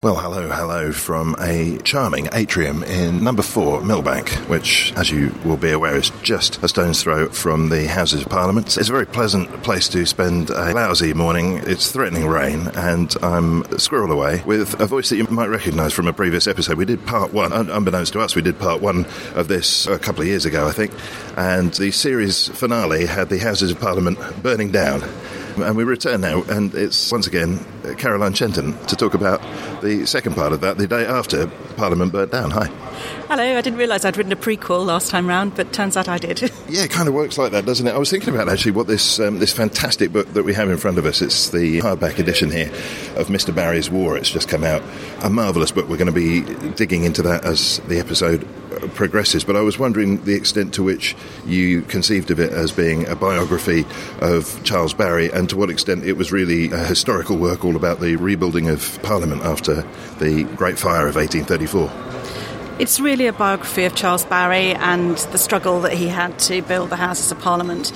Well, hello, hello from a charming atrium in number four, Millbank, which, as you will be aware, is just a stone's throw from the Houses of Parliament. It's a very pleasant place to spend a lousy morning. It's threatening rain, and I'm squirrel away with a voice that you might recognise from a previous episode. We did part one, un- unbeknownst to us, we did part one of this a couple of years ago, I think, and the series finale had the Houses of Parliament burning down. And we return now, and it's once again Caroline Shenton to talk about the second part of that, the day after Parliament burnt down. Hi. Hello, I didn't realise I'd written a prequel last time round, but turns out I did. Yeah, it kind of works like that, doesn't it? I was thinking about actually what this um, this fantastic book that we have in front of us. It's the hardback edition here of Mr. Barry's War. It's just come out. A marvellous book. We're going to be digging into that as the episode progresses. But I was wondering the extent to which you conceived of it as being a biography of Charles Barry, and to what extent it was really a historical work all about the rebuilding of Parliament after the Great Fire of 1834. It's really a biography of Charles Barry and the struggle that he had to build the Houses of Parliament.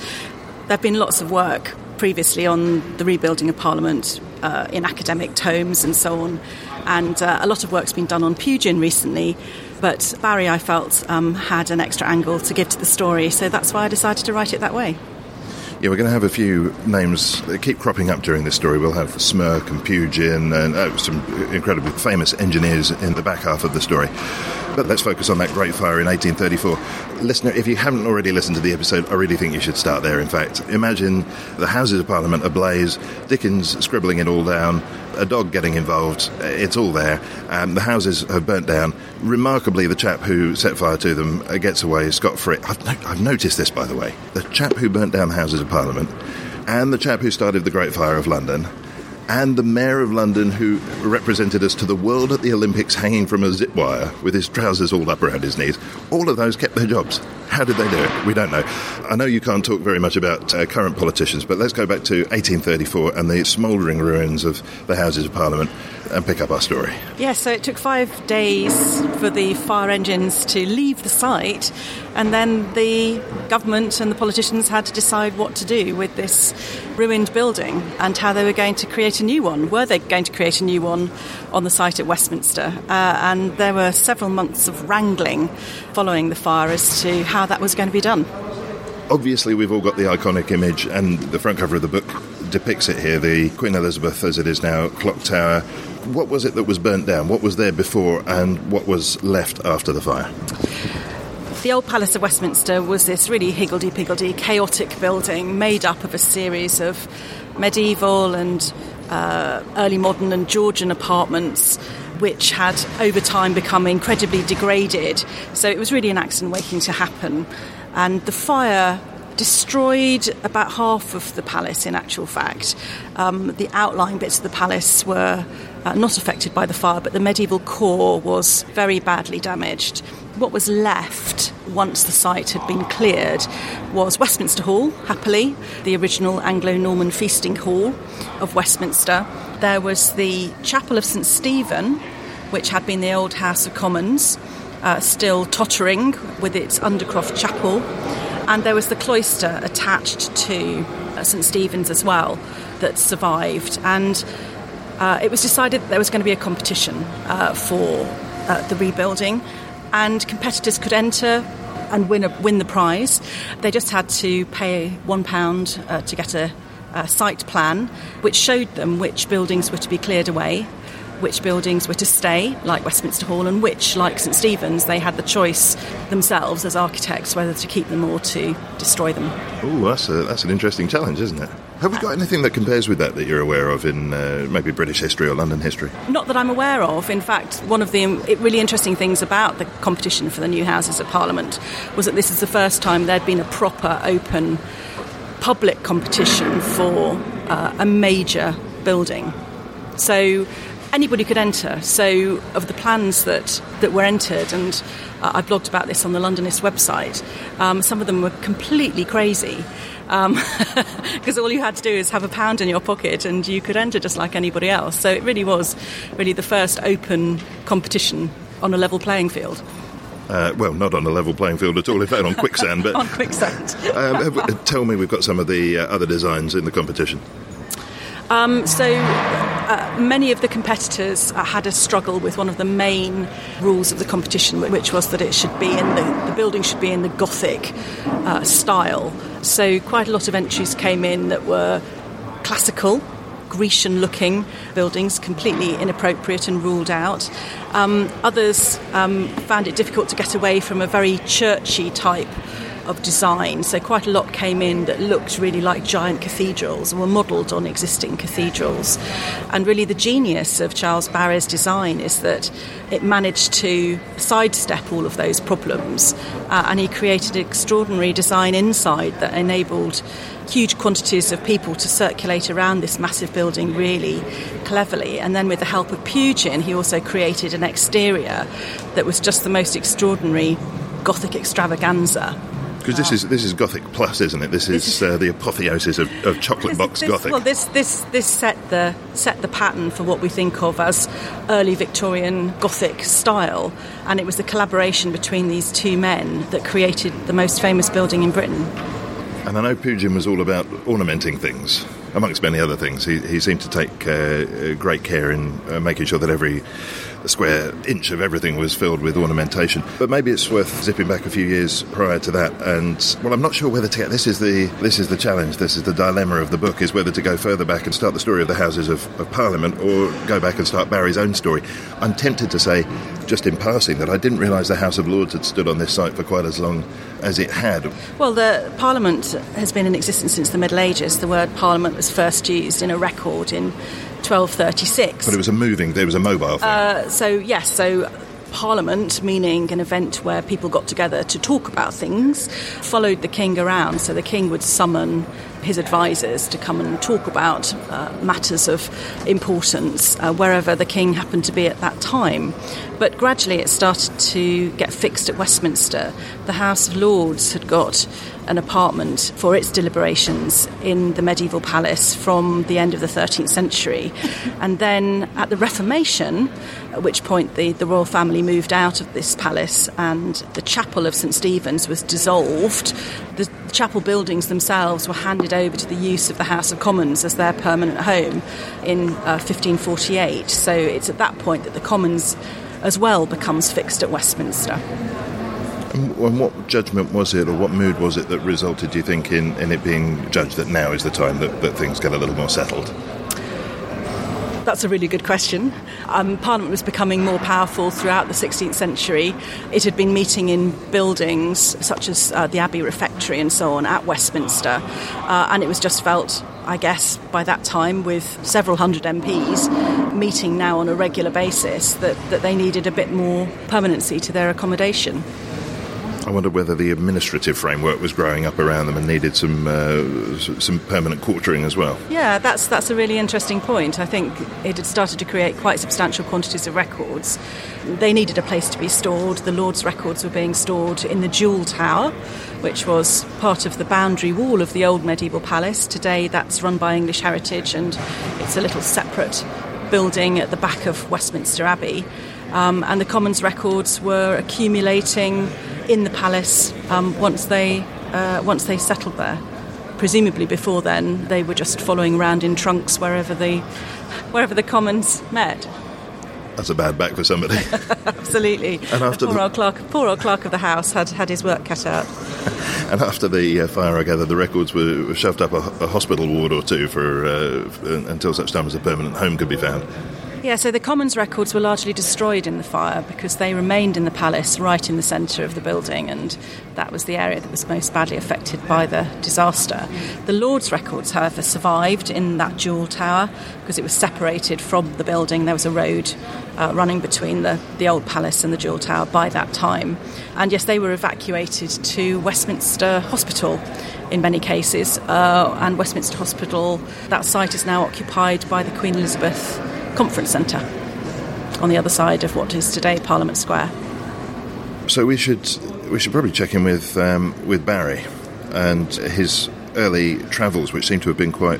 There have been lots of work previously on the rebuilding of Parliament uh, in academic tomes and so on, and uh, a lot of work's been done on Pugin recently. But Barry, I felt, um, had an extra angle to give to the story, so that's why I decided to write it that way. Yeah, we're going to have a few names that keep cropping up during this story. We'll have Smirke and Pugin and oh, some incredibly famous engineers in the back half of the story. But let's focus on that Great Fire in 1834. Listener, if you haven't already listened to the episode, I really think you should start there, in fact. Imagine the Houses of Parliament ablaze, Dickens scribbling it all down, a dog getting involved, it's all there. Um, the houses have burnt down. Remarkably, the chap who set fire to them uh, gets away scot free. I've, no- I've noticed this, by the way. The chap who burnt down the Houses of Parliament and the chap who started the Great Fire of London and the Mayor of London who represented us to the world at the Olympics hanging from a zip wire with his trousers all up around his knees, all of those kept their jobs. How did they do it? We don't know. I know you can't talk very much about uh, current politicians, but let's go back to 1834 and the smouldering ruins of the Houses of Parliament and pick up our story. Yeah, so it took five days for the fire engines to leave the site, and then the government and the politicians had to decide what to do with this ruined building and how they were going to create a new one. Were they going to create a new one on the site at Westminster? Uh, and there were several months of wrangling following the fire as to how that was going to be done. Obviously, we've all got the iconic image, and the front cover of the book depicts it here the Queen Elizabeth, as it is now, clock tower. What was it that was burnt down? What was there before, and what was left after the fire? The old Palace of Westminster was this really higgledy piggledy, chaotic building made up of a series of medieval and uh, early modern and Georgian apartments which had over time become incredibly degraded. So it was really an accident waiting to happen. And the fire destroyed about half of the palace in actual fact. Um, the outlying bits of the palace were uh, not affected by the fire, but the medieval core was very badly damaged. What was left once the site had been cleared was Westminster Hall, happily, the original Anglo Norman feasting hall of Westminster. There was the Chapel of St Stephen, which had been the old House of Commons, uh, still tottering with its Undercroft Chapel. And there was the cloister attached to uh, St Stephen's as well that survived. And uh, it was decided there was going to be a competition uh, for uh, the rebuilding, and competitors could enter and win, a, win the prize. They just had to pay one pound uh, to get a, uh, site plan, which showed them which buildings were to be cleared away, which buildings were to stay, like Westminster Hall, and which, like St Stephen's, they had the choice themselves as architects whether to keep them or to destroy them. Oh, that's, a, that's an interesting challenge, isn't it? Have we got anything that compares with that that you're aware of in uh, maybe British history or London history? Not that I'm aware of. In fact, one of the really interesting things about the competition for the new Houses of Parliament was that this is the first time there'd been a proper, open, public competition for uh, a major building. So anybody could enter. So, of the plans that, that were entered, and uh, I blogged about this on the Londonist website, um, some of them were completely crazy. Because um, all you had to do is have a pound in your pocket and you could enter just like anybody else. So it really was really the first open competition on a level playing field. Uh, well, not on a level playing field at all, in fact, on quicksand. But on quicksand. um, tell me, we've got some of the uh, other designs in the competition. Um, so uh, many of the competitors uh, had a struggle with one of the main rules of the competition, which was that it should be in the, the building should be in the Gothic uh, style. So quite a lot of entries came in that were classical. Grecian looking buildings, completely inappropriate and ruled out. Um, others um, found it difficult to get away from a very churchy type of design. So quite a lot came in that looked really like giant cathedrals and were modelled on existing cathedrals. And really, the genius of Charles Barry's design is that it managed to sidestep all of those problems, uh, and he created extraordinary design inside that enabled huge quantities of people to circulate around this massive building really cleverly. And then, with the help of Pugin, he also created an exterior that was just the most extraordinary Gothic extravaganza. Because this is this is Gothic plus, isn't it? This is uh, the apotheosis of, of chocolate this, box this, Gothic. Well, this this this set the set the pattern for what we think of as early Victorian Gothic style, and it was the collaboration between these two men that created the most famous building in Britain. And I know Pugin was all about ornamenting things, amongst many other things. He, he seemed to take uh, great care in uh, making sure that every square inch of everything was filled with ornamentation. But maybe it's worth zipping back a few years prior to that. And well, I'm not sure whether to get this is the this is the challenge. This is the dilemma of the book: is whether to go further back and start the story of the Houses of, of Parliament, or go back and start Barry's own story. I'm tempted to say, just in passing, that I didn't realise the House of Lords had stood on this site for quite as long as it had. Well, the Parliament has been in existence since the Middle Ages. The word Parliament was first used in a record in 1236. But it was a moving, there was a mobile thing. Uh, so, yes, so Parliament, meaning an event where people got together to talk about things, followed the king around. So the king would summon his advisors to come and talk about uh, matters of importance uh, wherever the king happened to be at that time. But gradually it started to get fixed at Westminster. The House of Lords had got an apartment for its deliberations in the medieval palace from the end of the 13th century. And then at the Reformation, at which point the, the royal family moved out of this palace and the chapel of St Stephen's was dissolved, the chapel buildings themselves were handed over to the use of the House of Commons as their permanent home in uh, 1548. So it's at that point that the Commons as well becomes fixed at Westminster. And what judgment was it, or what mood was it that resulted, do you think, in, in it being judged that now is the time that, that things get a little more settled? That's a really good question. Um, Parliament was becoming more powerful throughout the 16th century. It had been meeting in buildings such as uh, the Abbey Refectory and so on at Westminster, uh, and it was just felt I guess, by that time, with several hundred MPs meeting now on a regular basis, that, that they needed a bit more permanency to their accommodation. I wonder whether the administrative framework was growing up around them and needed some uh, some permanent quartering as well. Yeah, that's that's a really interesting point. I think it had started to create quite substantial quantities of records. They needed a place to be stored. The Lord's records were being stored in the Jewel Tower, which was part of the boundary wall of the old medieval palace. Today, that's run by English Heritage, and it's a little separate building at the back of Westminster Abbey. Um, and the Commons records were accumulating in the palace um, once they uh, once they settled there. Presumably, before then, they were just following around in trunks wherever the wherever the Commons met. That's a bad back for somebody. Absolutely. And after poor, the... old clerk, poor old clerk of the house had had his work cut out. and after the uh, fire, I gather the records were, were shoved up a, a, hospital ward or two for uh, until such time as a permanent home could be found. Yeah, so the Commons records were largely destroyed in the fire because they remained in the palace right in the centre of the building, and that was the area that was most badly affected by the disaster. The Lords records, however, survived in that jewel tower because it was separated from the building. There was a road uh, running between the, the old palace and the jewel tower by that time. And yes, they were evacuated to Westminster Hospital in many cases, uh, and Westminster Hospital, that site is now occupied by the Queen Elizabeth conference centre on the other side of what is today Parliament Square. So we should we should probably check in with um, with Barry and his early travels, which seem to have been quite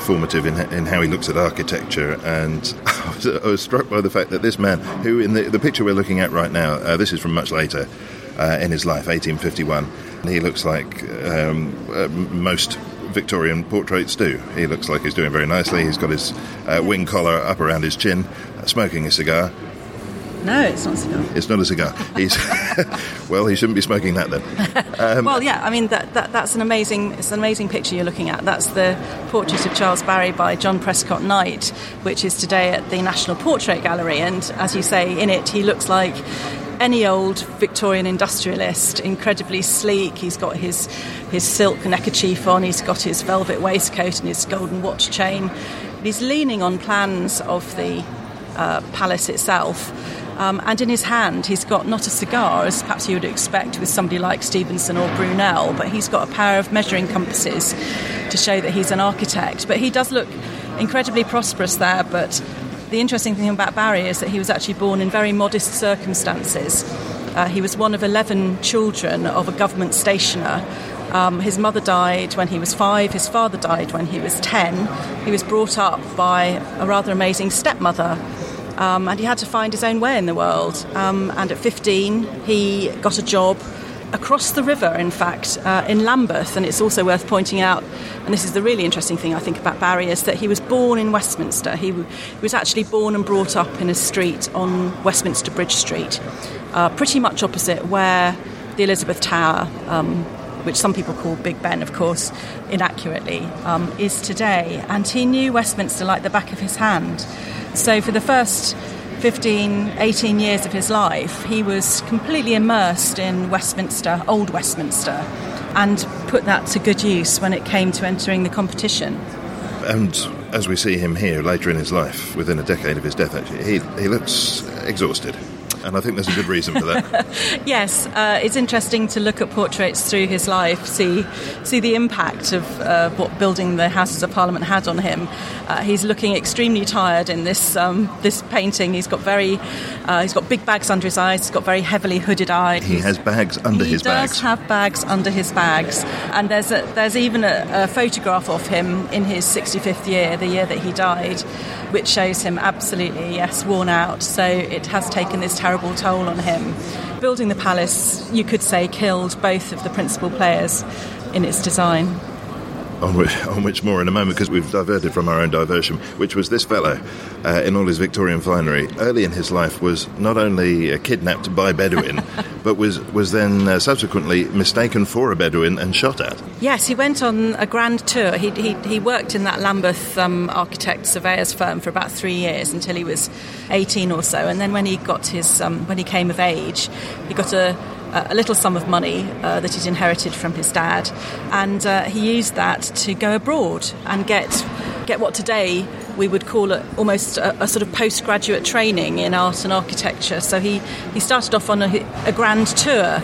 formative in, in how he looks at architecture. And I was, I was, struck by the fact that this man, who in the, the picture we're looking at right now, uh, this is from much later uh, in his life, 1851. He looks like um, uh, most Victorian portraits do. He looks like he's doing very nicely. He's got his uh, wing collar up around his chin, smoking a cigar. No, it's not a cigar. It's not a cigar. He's well. He shouldn't be smoking that then. Um, well, yeah. I mean, that, that, that's an amazing. It's an amazing picture you're looking at. That's the portrait of Charles Barry by John Prescott Knight, which is today at the National Portrait Gallery. And as you say, in it, he looks like any old Victorian industrialist, incredibly sleek. He's got his, his silk neckerchief on, he's got his velvet waistcoat and his golden watch chain. He's leaning on plans of the uh, palace itself. Um, and in his hand, he's got not a cigar, as perhaps you would expect with somebody like Stephenson or Brunel, but he's got a pair of measuring compasses to show that he's an architect. But he does look incredibly prosperous there, but the interesting thing about Barry is that he was actually born in very modest circumstances. Uh, he was one of 11 children of a government stationer. Um, his mother died when he was five, his father died when he was 10. He was brought up by a rather amazing stepmother. Um, and he had to find his own way in the world. Um, and at 15, he got a job across the river, in fact, uh, in Lambeth. And it's also worth pointing out, and this is the really interesting thing I think about Barry, is that he was born in Westminster. He, w- he was actually born and brought up in a street on Westminster Bridge Street, uh, pretty much opposite where the Elizabeth Tower. Um, which some people call Big Ben, of course, inaccurately, um, is today. And he knew Westminster like the back of his hand. So for the first 15, 18 years of his life, he was completely immersed in Westminster, Old Westminster, and put that to good use when it came to entering the competition. And as we see him here later in his life, within a decade of his death, actually, he, he looks exhausted and I think there's a good reason for that. yes, uh, it's interesting to look at portraits through his life, see see the impact of uh, what building the Houses of Parliament had on him. Uh, he's looking extremely tired in this um, this painting. He's got very uh, he's got big bags under his eyes. He's got very heavily hooded eyes. He has bags under his bags. He does have bags under his bags, and there's a, there's even a, a photograph of him in his 65th year, the year that he died, which shows him absolutely yes worn out. So it has taken this terrible toll on him. Building the palace, you could say, killed both of the principal players in its design on which, on which more in a moment because we've diverted from our own diversion, which was this fellow uh, in all his Victorian finery. Early in his life, was not only uh, kidnapped by Bedouin, but was was then uh, subsequently mistaken for a Bedouin and shot at. Yes, he went on a grand tour. He he, he worked in that Lambeth um, architect surveyors firm for about three years until he was eighteen or so, and then when he got his um, when he came of age, he got a a little sum of money uh, that he'd inherited from his dad, and uh, he used that to go abroad and get get what today we would call almost a, a, sort of postgraduate training in art and architecture. So he, he started off on a, a grand tour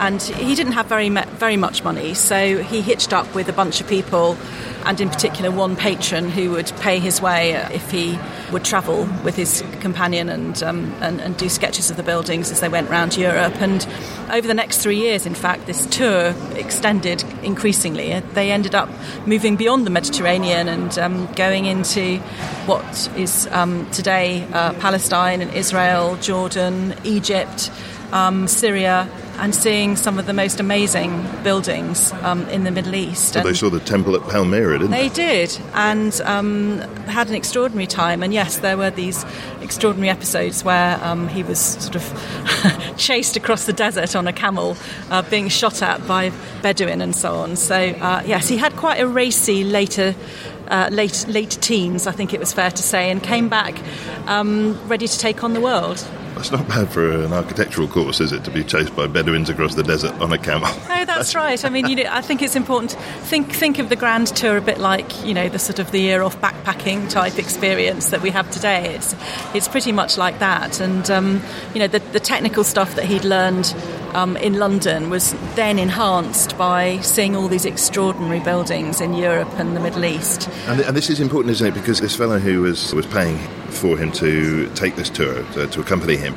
and he didn't have very very much money, so he hitched up with a bunch of people, and in particular one patron who would pay his way if he would travel with his companion and, um, and, and do sketches of the buildings as they went around Europe. And over the next three years, in fact, this tour extended increasingly. They ended up moving beyond the Mediterranean and um, going into what is um, today uh, Palestine and Israel, Jordan, Egypt, um, Syria and seeing some of the most amazing buildings um, in the Middle East. So they saw the temple at Palmyra, didn't they? they did, and um, had an extraordinary time. And yes, there were these extraordinary episodes where um, he was sort of chased across the desert on a camel, uh, being shot at by Bedouin and so on. So uh, yes, he had quite a racy later. Uh, late late teens, I think it was fair to say, and came back um, ready to take on the world. That's not bad for an architectural course, is it, to be chased by Bedouins across the desert on a camel? No, that's right. I mean, you know, I think it's important. Think think of the grand tour a bit like you know the sort of the year off backpacking type experience that we have today. It's it's pretty much like that. And um, you know, the, the technical stuff that he'd learned um, in London was then enhanced by seeing all these extraordinary buildings in Europe and the Middle East. And, and this is important, isn't it? Because this fellow who was, was paying for him to take this tour, to, to accompany him,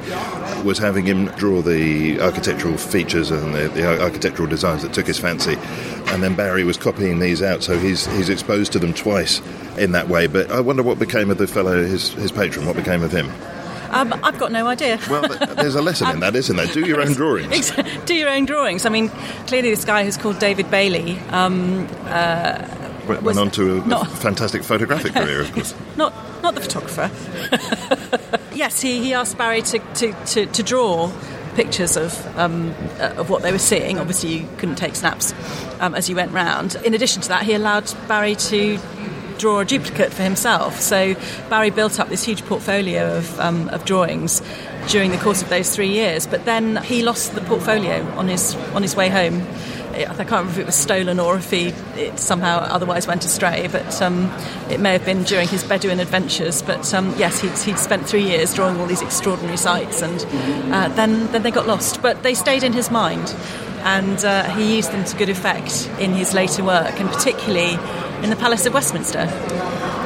was having him draw the architectural features and the, the architectural designs that took his fancy. And then Barry was copying these out, so he's, he's exposed to them twice in that way. But I wonder what became of the fellow, his, his patron, what became of him? Um, I've got no idea. Well, there's a lesson in that, isn't there? Do your own drawings. Do your own drawings. I mean, clearly this guy who's called David Bailey um, Went, went on to a, a not- fantastic photographic career, of course. not not the photographer. yes, he, he asked Barry to, to, to, to draw pictures of um, uh, of what they were seeing. Obviously, you couldn't take snaps um, as you went round. In addition to that, he allowed Barry to draw a duplicate for himself. So Barry built up this huge portfolio of, um, of drawings during the course of those three years. But then he lost the portfolio on his on his way home. I can't remember if it was stolen or if he it somehow otherwise went astray, but um, it may have been during his Bedouin adventures. But um, yes, he'd, he'd spent three years drawing all these extraordinary sights, and uh, then then they got lost. But they stayed in his mind, and uh, he used them to good effect in his later work, and particularly in the Palace of Westminster.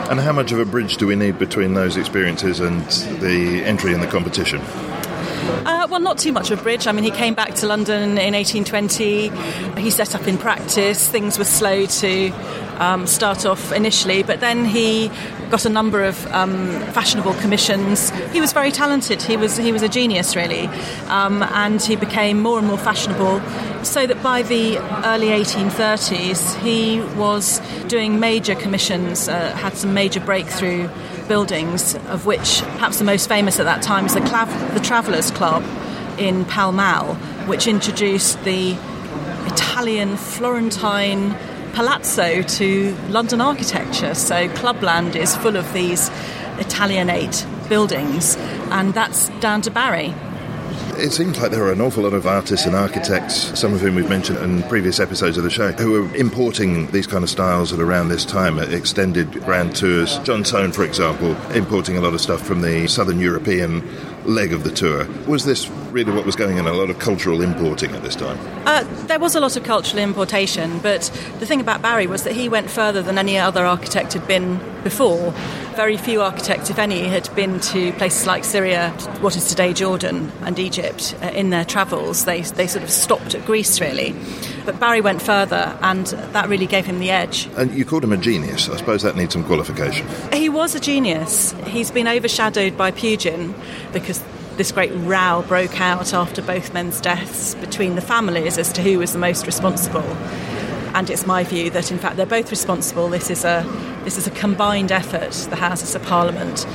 And how much of a bridge do we need between those experiences and the entry in the competition? Uh, well, not too much of a bridge. I mean, he came back to London in 1820. He set up in practice. Things were slow to um, start off initially, but then he got a number of um, fashionable commissions. He was very talented. He was he was a genius, really, um, and he became more and more fashionable. So that by the early 1830s, he was doing major commissions. Uh, had some major breakthrough buildings, of which perhaps the most famous at that time is the, Clav- the Travellers Club in Pall Mall, which introduced the Italian Florentine palazzo to London architecture. So Clubland is full of these Italianate buildings, and that's down to Barry. It seems like there are an awful lot of artists and architects, some of whom we've mentioned in previous episodes of the show, who are importing these kind of styles at around this time, at extended grand tours. John Soane, for example, importing a lot of stuff from the southern European leg of the tour. Was this really what was going on? A lot of cultural importing at this time? Uh, there was a lot of cultural importation, but the thing about Barry was that he went further than any other architect had been before. Very few architects, if any, had been to places like Syria, what is today Jordan, and Egypt uh, in their travels. They, they sort of stopped at Greece, really. But Barry went further, and that really gave him the edge. And you called him a genius. I suppose that needs some qualification. He was a genius. He's been overshadowed by Pugin because this great row broke out after both men's deaths between the families as to who was the most responsible. And it's my view that, in fact, they're both responsible. This is a this is a combined effort. The Houses of Parliament,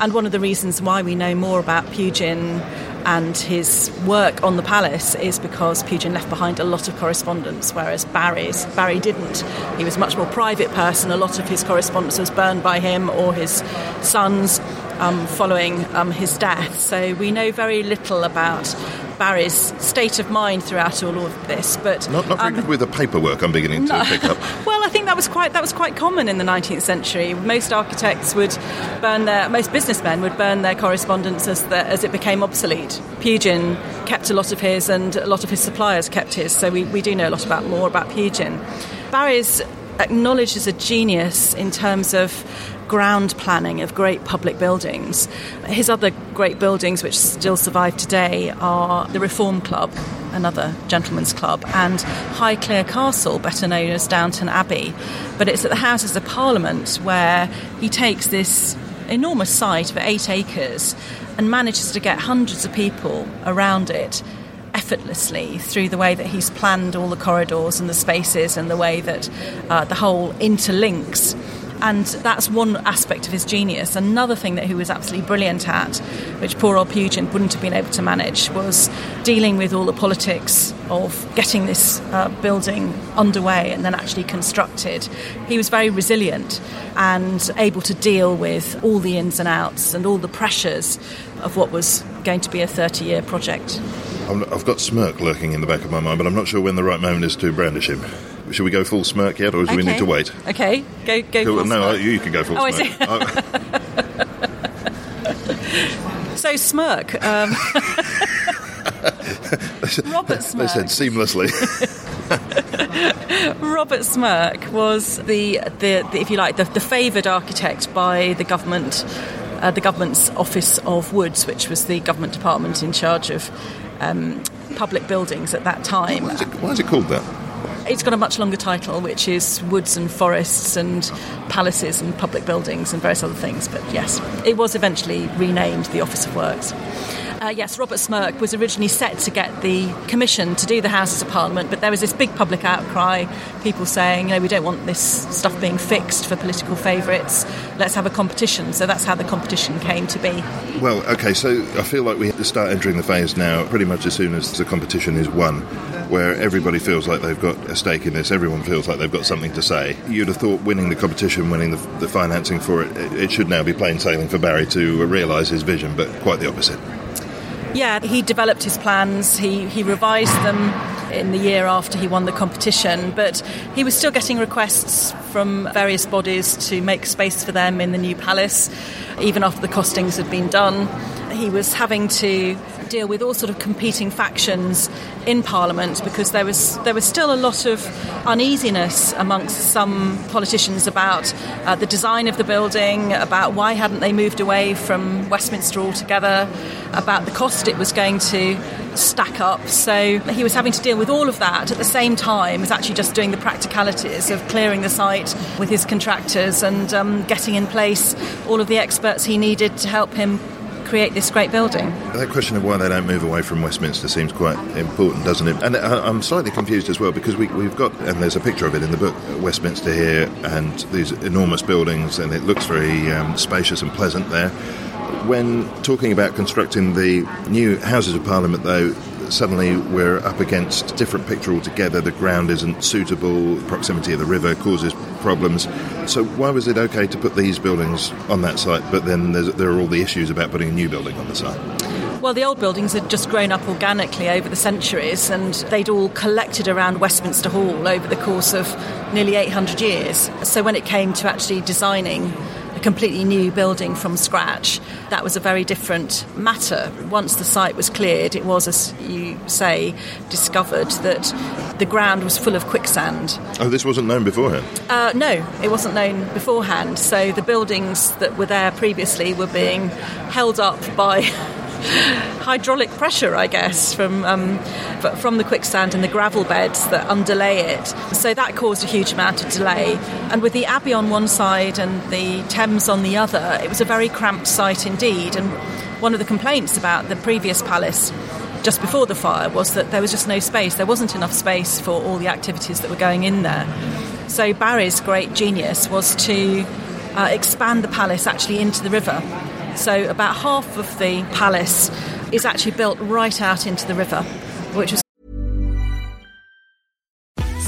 and one of the reasons why we know more about Pugin and his work on the palace is because Pugin left behind a lot of correspondence, whereas Barry's Barry didn't. He was a much more private person. A lot of his correspondence was burned by him or his sons um, following um, his death. So we know very little about Barry's state of mind throughout all of this. But Not, not very um, good with the paperwork, I'm beginning to pick up. well, I think that was quite that was quite common in the 19th century. Most architects would burn their, most businessmen would burn their correspondence as, the, as it became obsolete. Pugin kept a lot of his, and a lot of his suppliers kept his. So we, we do know a lot about more about Pugin. Barry's acknowledged as a genius in terms of ground planning of great public buildings. His other great buildings, which still survive today, are the Reform Club, another gentleman's club, and Highclere Castle, better known as Downton Abbey. But it's at the Houses of Parliament where he takes this enormous site of eight acres and manages to get hundreds of people around it effortlessly through the way that he's planned all the corridors and the spaces and the way that uh, the whole interlinks. And that's one aspect of his genius. Another thing that he was absolutely brilliant at, which poor old Pugin wouldn't have been able to manage, was dealing with all the politics of getting this uh, building underway and then actually constructed. He was very resilient and able to deal with all the ins and outs and all the pressures of what was going to be a 30 year project. I've got smirk lurking in the back of my mind, but I'm not sure when the right moment is to brandish him. Should we go full smirk yet, or do okay. we need to wait? Okay, go go. Cool. No, smirk. you can go full oh, smirk. See. so smirk. Um, Robert Smirke. They said seamlessly. Robert Smirke was the, the, the, if you like, the, the favoured architect by the government, uh, the government's Office of Woods, which was the government department in charge of um, public buildings at that time. Why is, it, why is it called that? It's got a much longer title, which is woods and forests and palaces and public buildings and various other things. But yes, it was eventually renamed the Office of Works. Uh, yes, Robert Smirke was originally set to get the commission to do the Houses of Parliament, but there was this big public outcry, people saying, you know, we don't want this stuff being fixed for political favourites, let's have a competition. So that's how the competition came to be. Well, okay, so I feel like we have to start entering the phase now pretty much as soon as the competition is won, where everybody feels like they've got a stake in this, everyone feels like they've got something to say. You'd have thought winning the competition, winning the, the financing for it, it, it should now be plain sailing for Barry to realise his vision, but quite the opposite. Yeah, he developed his plans, he, he revised them in the year after he won the competition, but he was still getting requests from various bodies to make space for them in the new palace, even after the costings had been done. He was having to deal with all sort of competing factions in Parliament because there was there was still a lot of uneasiness amongst some politicians about uh, the design of the building, about why hadn't they moved away from Westminster altogether, about the cost it was going to stack up. So he was having to deal with all of that at the same time as actually just doing the practicalities of clearing the site with his contractors and um, getting in place all of the experts he needed to help him create this great building. That question of why they don't move away from Westminster seems quite important, doesn't it? And I'm slightly confused as well because we, have got, and there's a picture of it in the book, Westminster here, and these enormous buildings, and it looks very um, spacious and pleasant there. When talking about constructing the new Houses of Parliament, though, suddenly we're up against a different picture altogether. The ground isn't suitable, proximity of the river causes problems. So why was it okay to put these buildings on that site, but then there are all the issues about putting a new building on the site? Well, the old buildings had just grown up organically over the centuries, and they'd all collected around Westminster Hall over the course of nearly 800 years. So when it came to actually designing a completely new building from scratch, that was a very different matter. Once the site was cleared, it was, as you say, discovered that the ground was full of quicksand. Oh, this wasn't known beforehand? Uh, no, it wasn't known beforehand. So the buildings that were there previously were being held up by hydraulic pressure, I guess, from um, from the quicksand and the gravel beds that underlay it. So that caused a huge amount of delay. And with the Abbey on one side and the Thames on the other, it was a very cramped site indeed. And one of the complaints about the previous palace just before the fire was that there was just no space. There wasn't enough space for all the activities that were going in there. So Barry's great genius was to uh, expand the palace actually into the river so about half of the palace is actually built right out into the river, which was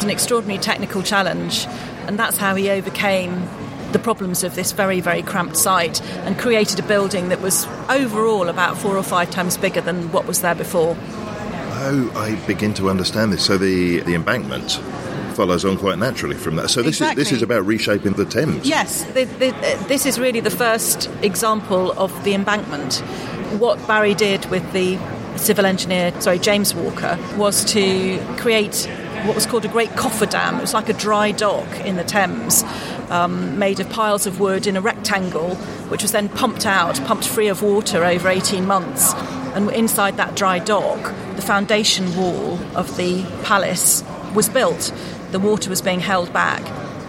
an extraordinary technical challenge, and that's how he overcame the problems of this very, very cramped site and created a building that was overall about four or five times bigger than what was there before. Oh, I begin to understand this. So the, the embankment follows on quite naturally from that. So this is this is about reshaping the Thames. Yes, the, the, this is really the first example of the embankment. What Barry did with the civil engineer, sorry, James Walker, was to create what was called a great coffer dam. It was like a dry dock in the Thames, um, made of piles of wood in a rectangle, which was then pumped out, pumped free of water over 18 months. And inside that dry dock, the foundation wall of the palace was built. The water was being held back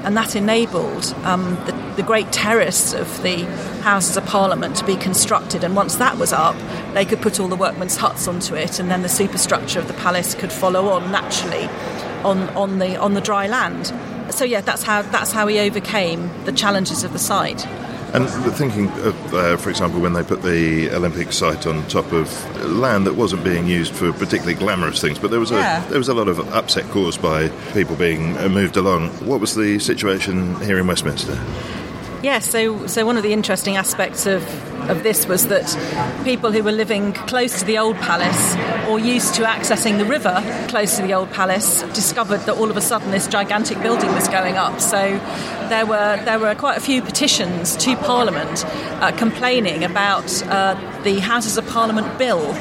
and that enabled um, the, the great terrace of the Houses of Parliament to be constructed. And once that was up, they could put all the workmen's huts onto it, and then the superstructure of the palace could follow on naturally on, on the on the dry land. So yeah, that's how that's how he overcame the challenges of the site. And thinking of, uh, for example, when they put the Olympic site on top of land that wasn't being used for particularly glamorous things, but there was a Yeah. there was a lot of upset caused by people being uh, moved along. What was the situation here in Westminster? Yes, so so one of the interesting aspects of of this was that people who were living close to the old palace or used to accessing the river close to the old palace discovered that all of a sudden this gigantic building was going up. So there were there were quite a few petitions to Parliament uh, complaining about uh, the Houses of Parliament bill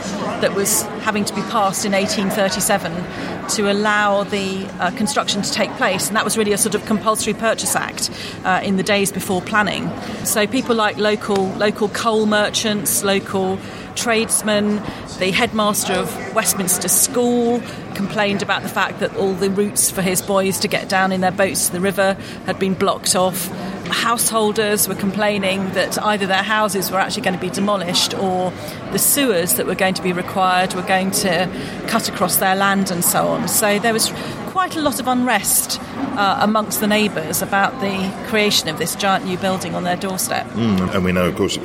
that was having to be passed in 1837 to allow the uh, construction to take place, and that was really a sort of compulsory purchase act uh, in the days before planning. So people like local local coal merchants, local tradesmen, the headmaster of Westminster School complained about the fact that all the routes for his boys to get down in their boats to the river had been blocked off. Householders were complaining that either their houses were actually going to be demolished or the sewers that were going to be required were going to cut across their land and so on. So there was quite a lot of unrest uh, amongst the neighbours about the creation of this giant new building on their doorstep. And we know, of course,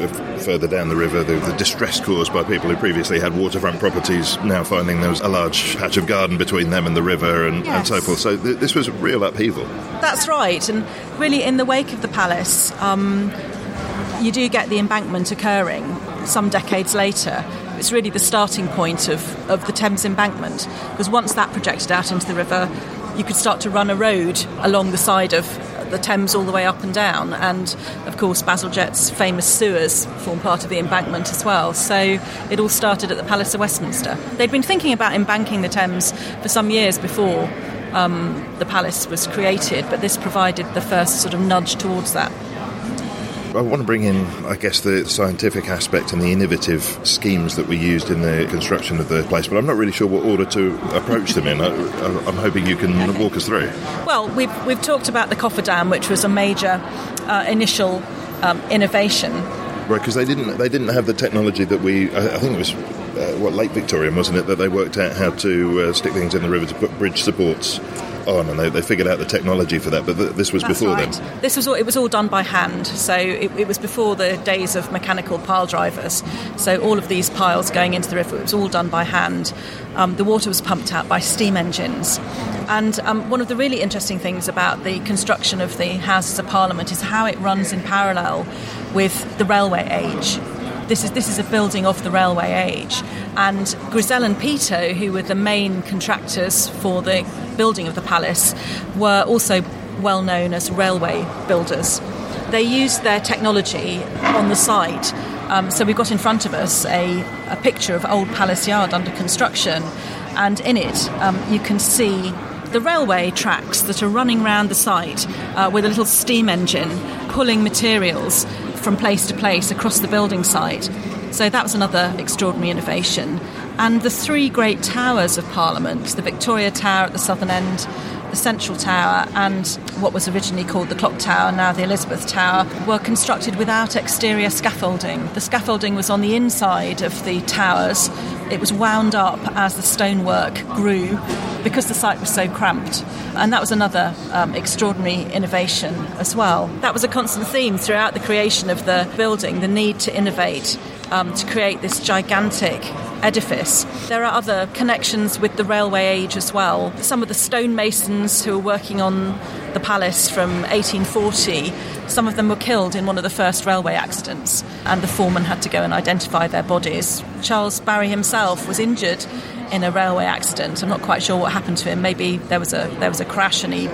further down the river, the, the distress caused by people who previously had waterfront properties, now finding there was a large patch of garden between them and the river and, and so forth. So th- this was a real upheaval. That's right, and really in the wake of the palace, um, you do get the embankment occurring some decades later. It's really the starting point of, of the Thames embankment, because once that projected out into the river, you could start to run a road along the side of the Thames all the way up and down. And of course, Bazalgette's famous sewers form part of the embankment as well. So it all started at the Palace of Westminster. They'd been thinking about embanking the Thames for some years before um, the palace was created, but this provided the first sort of nudge towards that. I want to bring in, I guess, the scientific aspect and the innovative schemes that we used in the construction of the place, but I'm not really sure what order to approach them in. I, I'm hoping you can walk us through. Well, we've, we've talked about the coffer dam, which was a major uh, initial um, innovation. Right, because they didn't they didn't have the technology that we. I, I think it was uh, what late Victorian, wasn't it, that they worked out how to uh, stick things in the river to put bridge supports on, and they, they figured out the technology for that. But th- this was That's before right. then. This was all, it was all done by hand, so it, it was before the days of mechanical pile drivers. So all of these piles going into the river, it was all done by hand. Um, the water was pumped out by steam engines. And um, one of the really interesting things about the construction of the Houses of Parliament is how it runs in parallel with the railway age. This is, this is a building of the railway age. And Grissell and Peto, who were the main contractors for the building of the palace, were also well known as railway builders. They used their technology on the site. Um, so we've got in front of us a, a picture of Old Palace Yard under construction, and in it um, you can see the railway tracks that are running around the site uh, with a little steam engine pulling materials from place to place across the building site. So that was another extraordinary innovation. And the three great towers of Parliament, the Victoria Tower at the southern end, the Central Tower and what was originally called the Clock Tower, now the Elizabeth Tower, were constructed without exterior scaffolding. The scaffolding was on the inside of the towers. It was wound up as the stonework grew because the site was so cramped. And that was another um, extraordinary innovation as well. That was a constant theme throughout the creation of the building the need to innovate, um, to create this gigantic edifice. There are other connections with the railway age as well. Some of the stonemasons who were working on the palace from 1840, some of them were killed in one of the first railway accidents, and the foreman had to go and identify their bodies. Charles Barry himself was injured in a railway accident. I'm not quite sure what happened to him. Maybe there was a there was a crash and he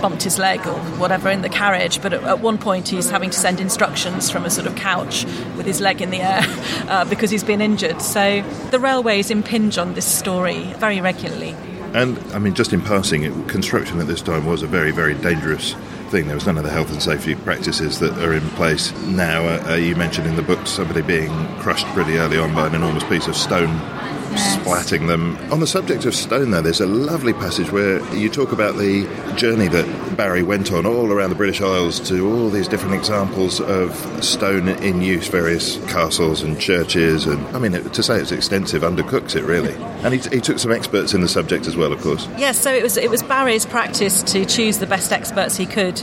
bumped his leg or whatever in the carriage, but at, at, one point he's having to send instructions from a sort of couch with his leg in the air uh, because he's been injured. So the railways impinge on this story very regularly. And I mean, just in passing, it, construction at this time was a very, very dangerous thing. There was none of the health and safety practices that are in place now. Uh, uh you mentioned in the book somebody being crushed pretty early on by an enormous piece of stone. Splatting them. On the subject of stone, though, there's a lovely passage where you talk about the journey that Barry went on all around the British Isles to all these different examples of stone in use, various castles and churches. And I mean, to say it's extensive undercooks it really. And he, he took some experts in the subject as well, of course. Yes, so it was it was Barry's practice to choose the best experts he could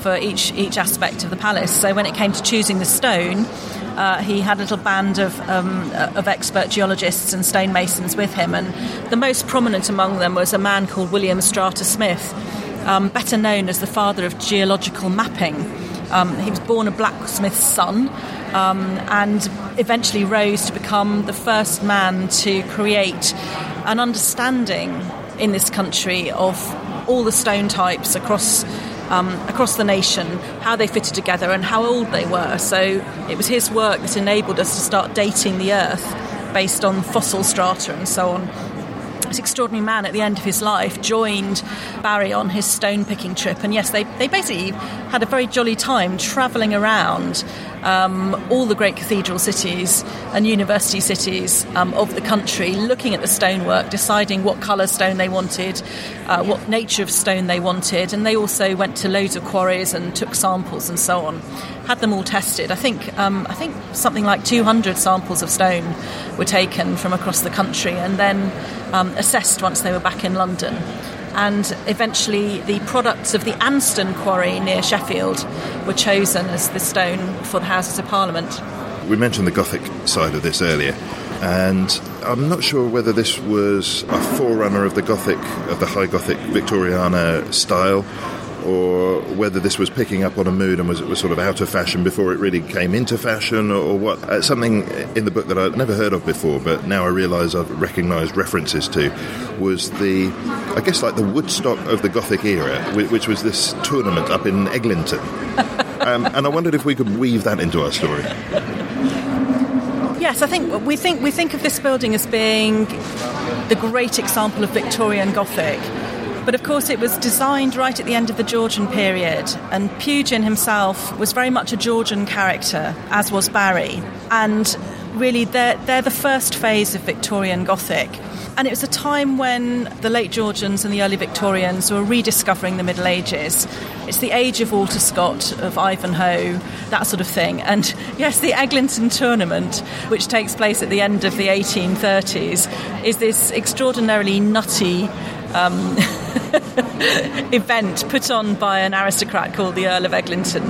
for each each aspect of the palace. So when it came to choosing the stone, uh, he had a little band of, um, uh, of expert geologists and stonemasons with him, and the most prominent among them was a man called William Strata Smith, um, better known as the father of geological mapping. Um, he was born a blacksmith's son um, and eventually rose to become the first man to create an understanding in this country of all the stone types across um, across the nation, how they fitted together and how old they were. So it was his work that enabled us to start dating the Earth based on fossil strata and so on. This extraordinary man at the end of his life joined Barry on his stone picking trip, and yes, they, they basically had a very jolly time travelling around um, all the great cathedral cities and university cities um, of the country, looking at the stonework, deciding what colour stone they wanted, uh, what nature of stone they wanted, and they also went to loads of quarries and took samples and so on. Had them all tested. I think um, I think something like 200 samples of stone were taken from across the country and then um, assessed once they were back in London and eventually the products of the Anston quarry near Sheffield were chosen as the stone for the Houses of Parliament. We mentioned the Gothic side of this earlier, and I'm not sure whether this was a forerunner of the Gothic, of the High Gothic Victoriana style, or whether this was picking up on a mood and was, was sort of out of fashion before it really came into fashion, or, or what. Uh, something in the book that I'd never heard of before, but now I realise I've recognised references to, was the, I guess, like the Woodstock of the Gothic era, which was this tournament up in Eglinton. um, and I wondered if we could weave that into our story. Yes, I think we think we think of this building as being the great example of Victorian Gothic but of course, it was designed right at the end of the Georgian period, and Pugin himself was very much a Georgian character, as was Barry. And really, they're, they're the first phase of Victorian Gothic. And it was a time when the late Georgians and the early Victorians were rediscovering the Middle Ages. It's the age of Walter Scott, of Ivanhoe, that sort of thing. And yes, the Eglinton tournament, which takes place at the end of the 1830s, is this extraordinarily nutty um, event put on by an aristocrat called the Earl of Eglinton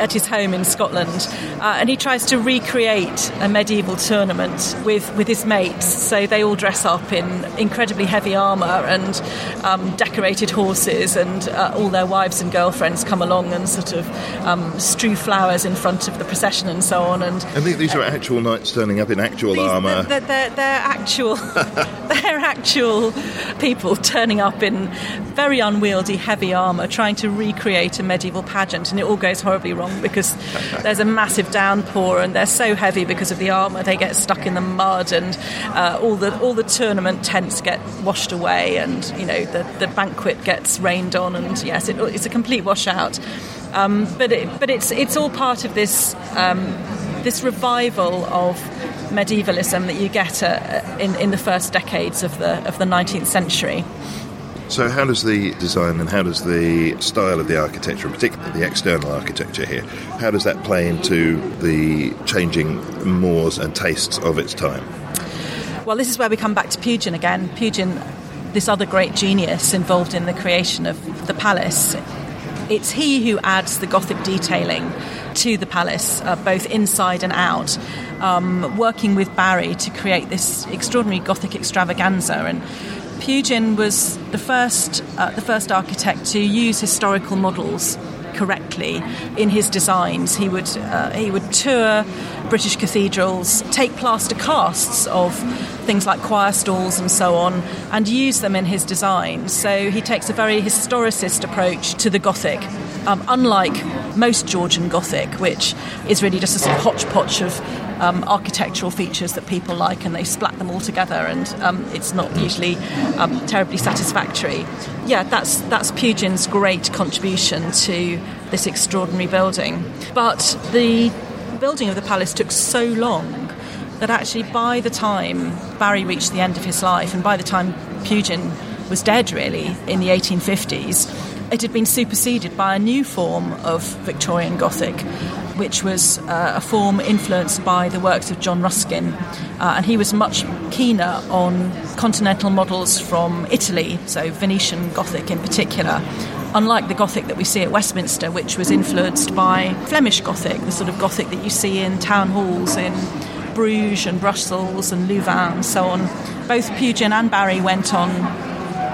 at his home in Scotland. Uh, and he tries to recreate a medieval tournament with, with his mates. So they all dress up in incredibly heavy armour and um, decorated horses, and uh, all their wives and girlfriends come along and sort of um, strew flowers in front of the procession and so on. And, and these are actual knights turning up in actual armour. They're, they're, they're actual, they're actual people turning up in very unwieldy, heavy armour, trying to recreate a medieval pageant, and it all goes horribly wrong because there's a massive downpour and they're so heavy because of the armour they get stuck in the mud and uh, all the all the tournament tents get washed away and you know the, the banquet gets rained on and yes it, it's a complete washout um, but it, but it's it's all part of this um, this revival of medievalism that you get uh, in, in the first decades of the, of the 19th century. So, how does the design and how does the style of the architecture, particularly the external architecture here, how does that play into the changing mores and tastes of its time? Well, this is where we come back to Pugin again. Pugin, this other great genius involved in the creation of the palace, it's he who adds the Gothic detailing to the palace, uh, both inside and out, um, working with Barry to create this extraordinary Gothic extravaganza. And Pugin was the first, uh, the first architect to use historical models correctly in his designs. He would uh, he would tour British cathedrals, take plaster casts of things like choir stalls and so on, and use them in his designs. So he takes a very historicist approach to the Gothic. Um, unlike most Georgian Gothic, which is really just a sort of hodgepodge of um, architectural features that people like and they splat them all together and um, it's not usually um, terribly satisfactory. Yeah, that's, that's Pugin's great contribution to this extraordinary building. But the building of the palace took so long that actually by the time Barry reached the end of his life and by the time Pugin was dead really in the 1850s, it had been superseded by a new form of Victorian Gothic, which was uh, a form influenced by the works of John Ruskin. Uh, and he was much keener on continental models from Italy, so Venetian Gothic in particular. Unlike the Gothic that we see at Westminster, which was influenced by Flemish Gothic, the sort of Gothic that you see in town halls in Bruges and Brussels and Louvain and so on. Both Pugin and Barry went on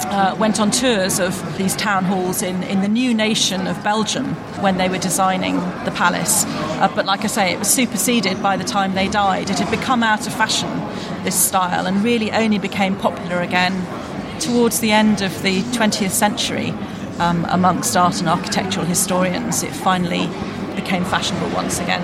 uh, went on tours of these town halls in, in the new nation of Belgium when they were designing the palace. Uh, but like I say, it was superseded by the time they died. It had become out of fashion, this style, and really only became popular again towards the end of the 20th century um, amongst art and architectural historians. It finally became fashionable once again.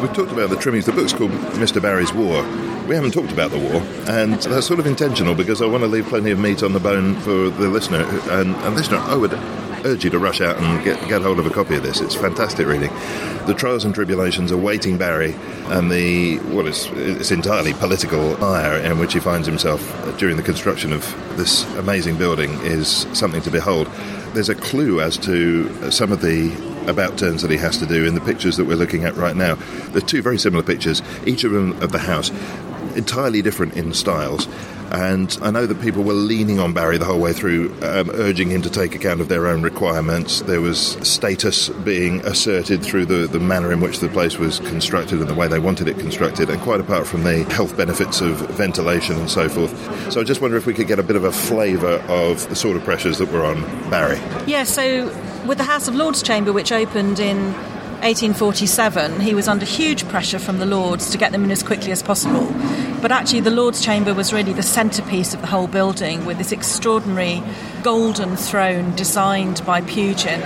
We've talked about the trimmings. The book's called Mr. Barry's War we haven't talked about the war, and that's sort of intentional because I want to leave plenty of meat on the bone for the listener. And, and listener, I would urge you to rush out and get, get hold of a copy of this. It's fantastic reading. The trials and tribulations awaiting Barry and the what is it's entirely political ire in which he finds himself during the construction of this amazing building is something to behold. There's a clue as to some of the about turns that he has to do in the pictures that we're looking at right now. There's two very similar pictures, each of them of the house entirely different in styles. And I know that people were leaning on Barry the whole way through, um, urging him to take account of their own requirements. There was status being asserted through the, the manner in which the place was constructed and the way they wanted it constructed, and quite apart from the health benefits of ventilation and so forth. So I just wonder if we could get a bit of a flavour of the sort of pressures that were on Barry. Yeah, so with the House of Lords chamber, which opened in 1847, he was under huge pressure from the Lords to get them in as quickly as possible. But actually, the Lords' Chamber was really the centrepiece of the whole building with this extraordinary golden throne designed by Pugin,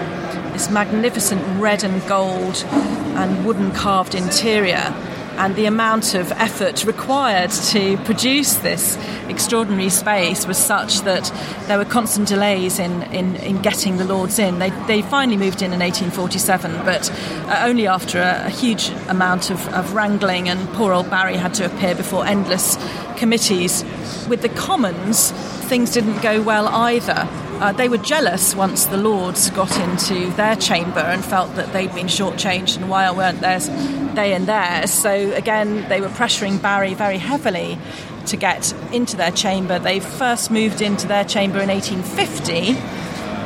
this magnificent red and gold and wooden carved interior and the amount of effort required to produce this extraordinary space was such that there were constant delays in, in, in getting the Lords in. They, they finally moved in in 1847, but uh, only after a, a huge amount of, of wrangling, and poor old Barry had to appear before endless committees. With the Commons, things didn't go well either. Uh, they were jealous once the Lords got into their chamber and felt that they'd been shortchanged and why weren't theirs, they in theirs. So again, they were pressuring Barry very heavily to get into their chamber. They first moved into their chamber in 1850,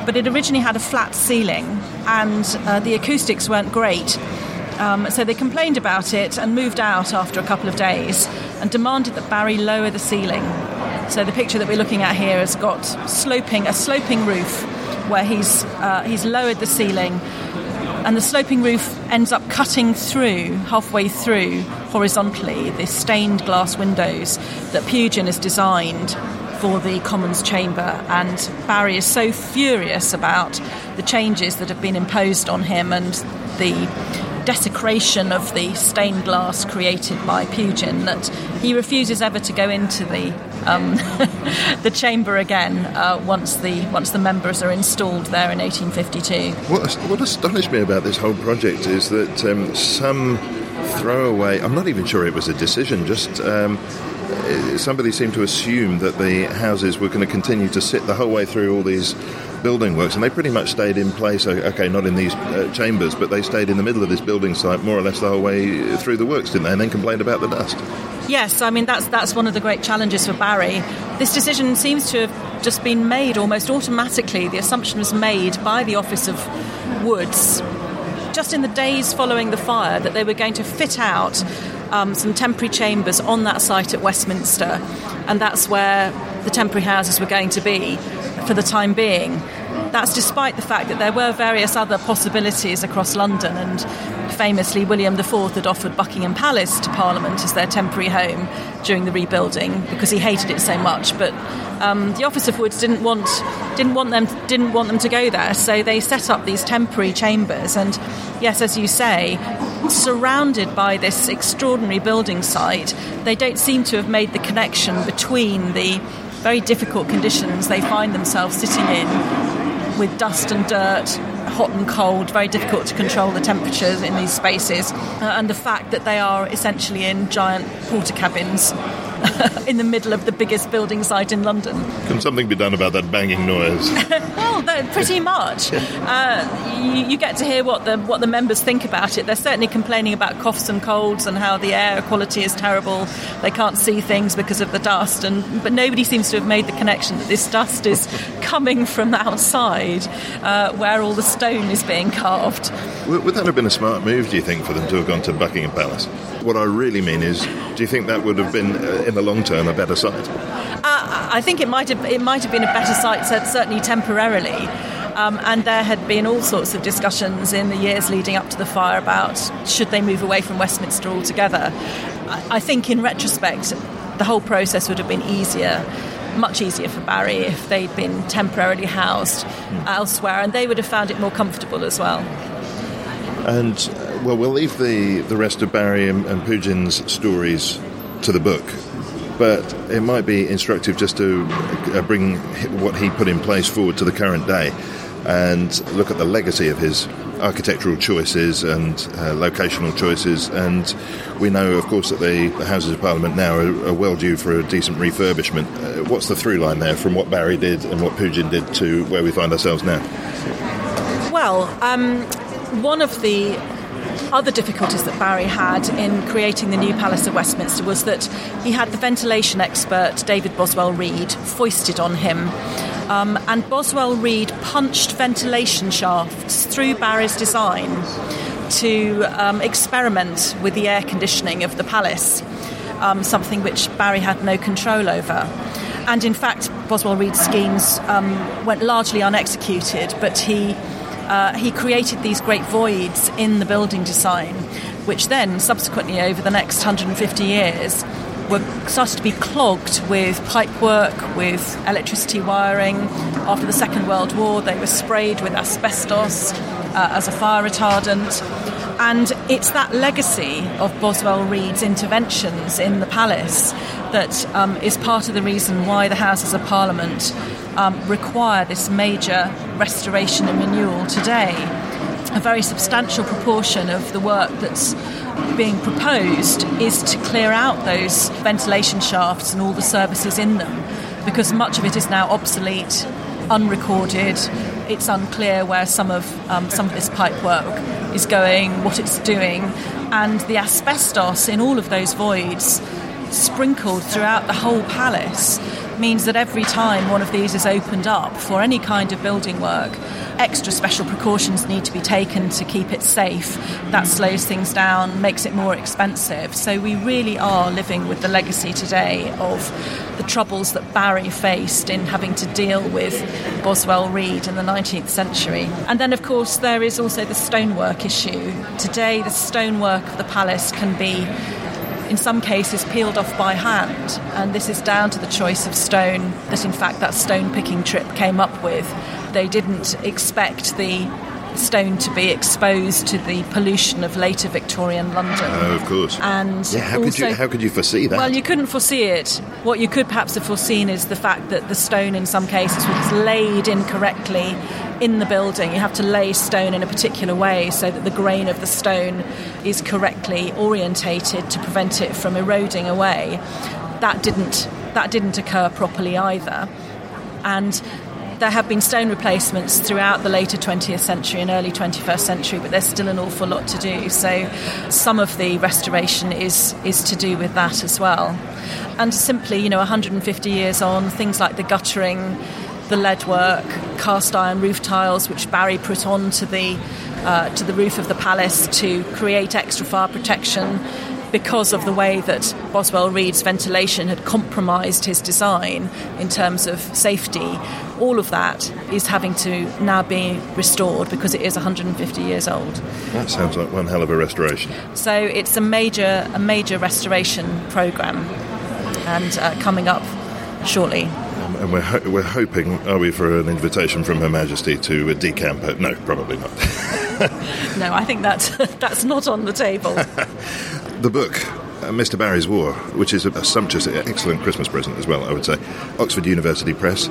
but it originally had a flat ceiling and uh, the acoustics weren't great. Um, so they complained about it and moved out after a couple of days and demanded that Barry lower the ceiling. So the picture that we're looking at here has got sloping a sloping roof where he's uh, he's lowered the ceiling, and the sloping roof ends up cutting through halfway through horizontally the stained glass windows that Pugin has designed for the Commons chamber, and Barry is so furious about the changes that have been imposed on him and the desecration of the stained glass created by Pugin that he refuses ever to go into the um, the chamber again uh, once the once the members are installed there in 1852. What, what astonished me about this whole project is that um, some throwaway. I'm not even sure it was a decision. Just um, somebody seemed to assume that the houses were going to continue to sit the whole way through all these building works, and they pretty much stayed in place. Okay, not in these uh, chambers, but they stayed in the middle of this building site more or less the whole way through the works, didn't they? And then complained about the dust. Yes, I mean that's that's one of the great challenges for Barry. This decision seems to have just been made almost automatically. The assumption was made by the Office of Woods just in the days following the fire that they were going to fit out um, some temporary chambers on that site at Westminster, and that's where the temporary houses were going to be for the time being. That's despite the fact that there were various other possibilities across London, and famously, William IV had offered Buckingham Palace to Parliament as their temporary home during the rebuilding because he hated it so much. But um, the Office of Woods didn't want didn't want them didn't want them to go there, so they set up these temporary chambers. And yes, as you say, surrounded by this extraordinary building site, they don't seem to have made the connection between the very difficult conditions they find themselves sitting in with dust and dirt, hot and cold, very difficult to control the temperatures in these spaces, uh, and the fact that they are essentially in giant Portakabins in the middle of the biggest building site in London. Can something be done about that banging noise? well, pretty much. Uh, you, you, get to hear what the what the members think about it. They're certainly complaining about coughs and colds and how the air quality is terrible. They can't see things because of the dust, and but nobody seems to have made the connection that this dust is coming from outside, uh, where all the stone is being carved. Would that have been a smart move, do you think, for them to have gone to Buckingham Palace? What I really mean is, do you think that would have been, uh, in the long term, a better site? Uh, I think it might have. It might have been a better site, certainly temporarily. Um, and there had been all sorts of discussions in the years leading up to the fire about should they move away from Westminster altogether. I, I think, in retrospect, the whole process would have been easier much easier for Barry if they'd been temporarily housed mm. elsewhere, and they would have found it more comfortable as well. And uh, well, we'll leave the, the rest of Barry and, and Pugin's stories to the book, but it might be instructive just to uh, bring what he put in place forward to the current day and look at the legacy of his architectural choices and uh, locational choices. And we know, of course, that the, Houses of Parliament now are, are, well due for a decent refurbishment. Uh, what's the through line there from what Barry did and what Pugin did to where we find ourselves now? Well, um, one of the other difficulties that Barry had in creating the new Palace of Westminster was that he had the ventilation expert David Boswell Reid foisted on him. Um, and Boswell Reid punched ventilation shafts through Barry's design to um, experiment with the air conditioning of the palace, um, something which Barry had no control over. And in fact, Boswell Reid's schemes um, went largely unexecuted, but he uh, he created these great voids in the building design, which then, subsequently, over the next 150 years, were started to be clogged with pipework, with electricity wiring. After the Second World War, they were sprayed with asbestos uh, as a fire retardant. And it's that legacy of Boswell Reid's interventions in the palace that um, is part of the reason why the Houses of Parliament um, require this major restoration and renewal today. A very substantial proportion of the work that's being proposed is to clear out those ventilation shafts and all the services in them because much of it is now obsolete, unrecorded. It's unclear where some of um, some of this pipe work is going, what it's doing, and the asbestos in all of those voids sprinkled throughout the whole palace means that every time one of these is opened up for any kind of building work, extra special precautions need to be taken to keep it safe. That slows things down, makes it more expensive. So we really are living with the legacy today of the troubles that Barry faced in having to deal with Boswell Reid in the 19th century. And then, of course, there is also the stonework issue. Today, the stonework of the palace can be in some cases peeled off by hand. And this is down to the choice of stone that, in fact, that stone picking trip came up with. They didn't expect the stone to be exposed to the pollution of later Victorian London. Oh, of course. And yeah, how could also- you how could you foresee that? Well, you couldn't foresee it. What you could perhaps have foreseen is the fact that the stone, in some cases, was laid incorrectly in the building. You have to lay stone in a particular way so that the grain of the stone is correctly orientated to prevent it from eroding away. That didn't that didn't occur properly either, and. There have been stone replacements throughout the later 20th century and early 21st century, but there's still an awful lot to do. So, some of the restoration is is to do with that as well. And simply, you know, 150 years on, things like the guttering, the lead work, cast iron roof tiles, which Barry put onto the uh, to the roof of the palace to create extra fire protection. Because of the way that Boswell Reid's ventilation had compromised his design in terms of safety, all of that is having to now be restored because it is 150 years old. that sounds like one hell of a restoration. So it's a major a major restoration program, and uh, coming up shortly. Um, and we're ho- we're hoping, are we, for an invitation from Her Majesty to uh, decamp it? No, probably not. No, I think that's that's not on the table. the book. Uh, Mr. Barry's War, which is a, a sumptuous, excellent Christmas present as well, I would say. Oxford University Press,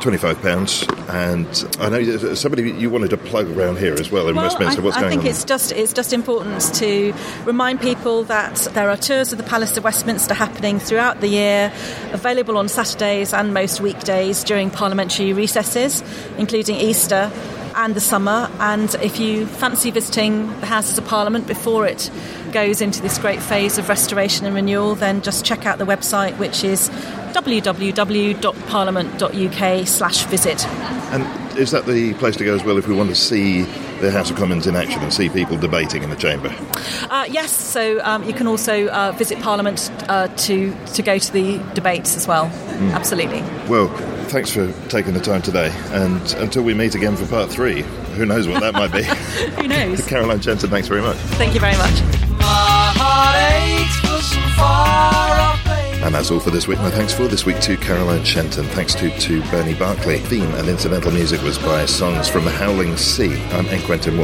£25. And I know somebody you wanted to plug around here as well in Well, Westminster. What's I going on? I think on? it's just it's just important to remind people that there are tours of the Palace of Westminster happening throughout the year, available on Saturdays and most weekdays during parliamentary recesses, including Easter and the summer. And if you fancy visiting the Houses of Parliament before it goes into this great phase of restoration and renewal, then just check out the website, which is www.parliament.uk/visit. And is that the place to go as well if we want to see the House of Commons in action and see people debating in the chamber? Uh, yes, so um, you can also uh, visit Parliament uh, to to go to the debates as well. Absolutely. Well, thanks for taking the time today. And until we meet again for part three, who knows what that might be? Who knows? Caroline Shenton, thanks very much. Thank you very much. And that's all for this week. My thanks for this week to Caroline Shenton. Thanks to, to Bernie Barkley. Theme and incidental music was by Songs from the Howling Sea. I'm N. Quentin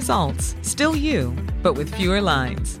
results, still you, but with fewer lines.